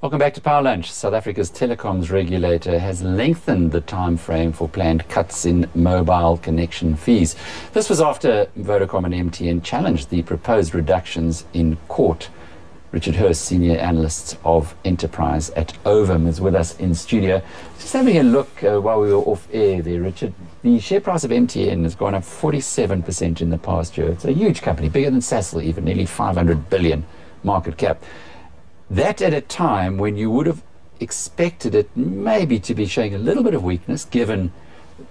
Welcome back to Power Lunch. South Africa's telecoms regulator has lengthened the time frame for planned cuts in mobile connection fees. This was after Vodacom and MTN challenged the proposed reductions in court. Richard Hurst, senior analyst of enterprise at Ovum, is with us in studio. Just having a look uh, while we were off air there, Richard. The share price of MTN has gone up 47% in the past year. It's a huge company, bigger than Sasol even, nearly 500 billion market cap. That at a time when you would have expected it maybe to be showing a little bit of weakness given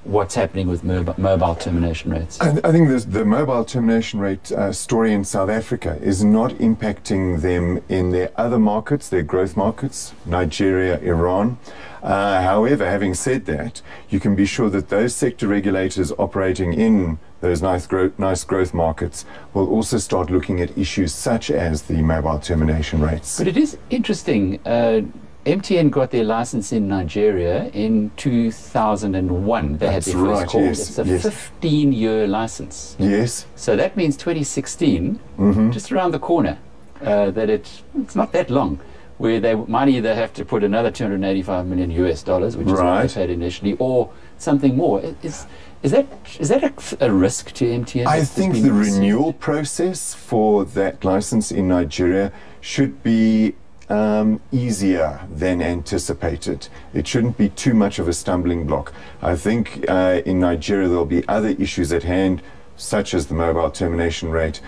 what's happening with mobile termination rates? I, I think the mobile termination rate uh, story in South Africa is not impacting them in their other markets, their growth markets, Nigeria, Iran. Uh, however, having said that, you can be sure that those sector regulators operating in those nice growth, nice growth markets will also start looking at issues such as the mobile termination rates. But it is interesting. Uh, MTN got their license in Nigeria in 2001. They That's had their first right, call. yes, it's a yes. 15 year license. Yes. So that means 2016, Mm-hmm. just around the corner, uh, that it, it's not that long, where they might either have to put another 285 million US dollars, which is what they Right. paid initially, or something more. I- Is, is that, is that a, a risk to MTN? I think the perceived? renewal process for that license in Nigeria should be um, easier than anticipated. It shouldn't be too much of a stumbling block. I think uh, in Nigeria there'll be other issues at hand, such as the mobile termination rate.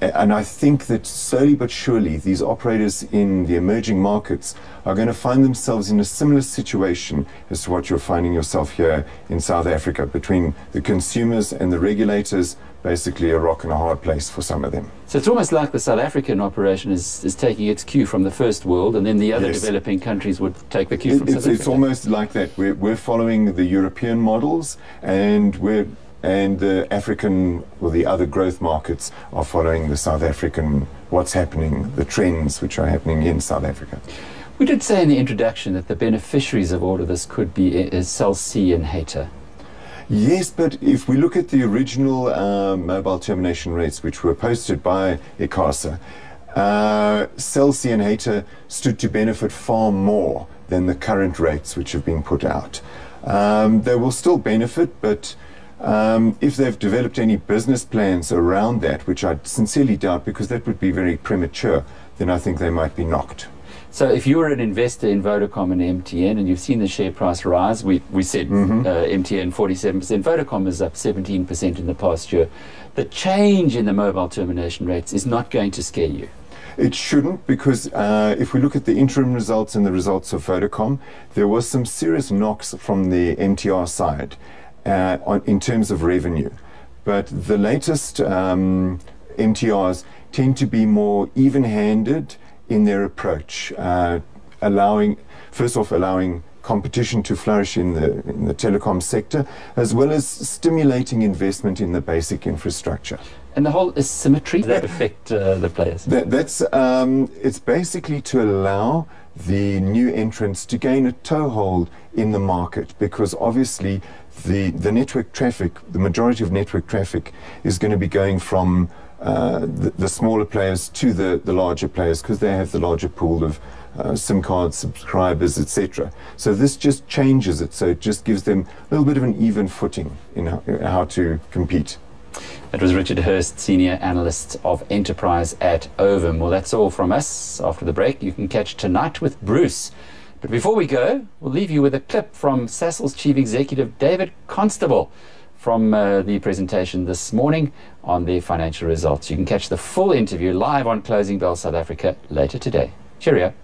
And I think that slowly but surely, these operators in the emerging markets are going to find themselves in a similar situation as to what you're finding yourself here in South Africa between the consumers and the regulators, basically a rock and a hard place for some of them. So it's almost like the South African operation is, is taking its cue from the first world, and then the other Yes. developing countries would take the cue It- from it's, South it's almost like that. We're, we're following the European models, and we're and the African or the other growth markets are following the South African what's happening, the trends which are happening in South Africa. We did say in the introduction that the beneficiaries of all of this could be uh, Cell C and 8ta. Yes, but if we look at the original uh, mobile termination rates, which were posted by ICASA, uh, Cell C and 8ta stood to benefit far more than the current rates which have been put out. Um, they will still benefit, but um, if they've developed any business plans around that, which I sincerely doubt because that would be very premature, then I think they might be knocked. So if you were an investor in Vodacom and MTN and you've seen the share price rise, we, we said Mm-hmm. uh, MTN 47%, Vodacom is up 17% in the past year. The change in the mobile termination rates is not going to scare you. It shouldn't because uh, if we look at the interim results and the results of Vodacom, there was some serious knocks from the MTR side uh, on, in terms of revenue. But the latest um, MTRs tend to be more even-handed in their approach, uh, allowing, first off, allowing competition to flourish in the in the telecom sector, as well as stimulating investment in the basic infrastructure. And the whole asymmetry that affect uh, the players. That, that's um, it's basically to allow the new entrants to gain a toehold in the market because obviously the the network traffic, the majority of network traffic, is going to be going from uh, the, the smaller players to the, the larger players because they have the larger pool of uh, SIM card subscribers, etc. So this just changes it. So it just gives them a little bit of an even footing in how, in how to compete. That was Richard Hurst, Senior Analyst of Enterprise at Ovum. Well, that's all from us. After the break, you can catch Tonight with Bruce. But before we go, we'll leave you with a clip from Sasol's Chief Executive, David Constable, from uh, the presentation this morning on the financial results. You can catch the full interview live on Closing Bell South Africa later today. Cheerio.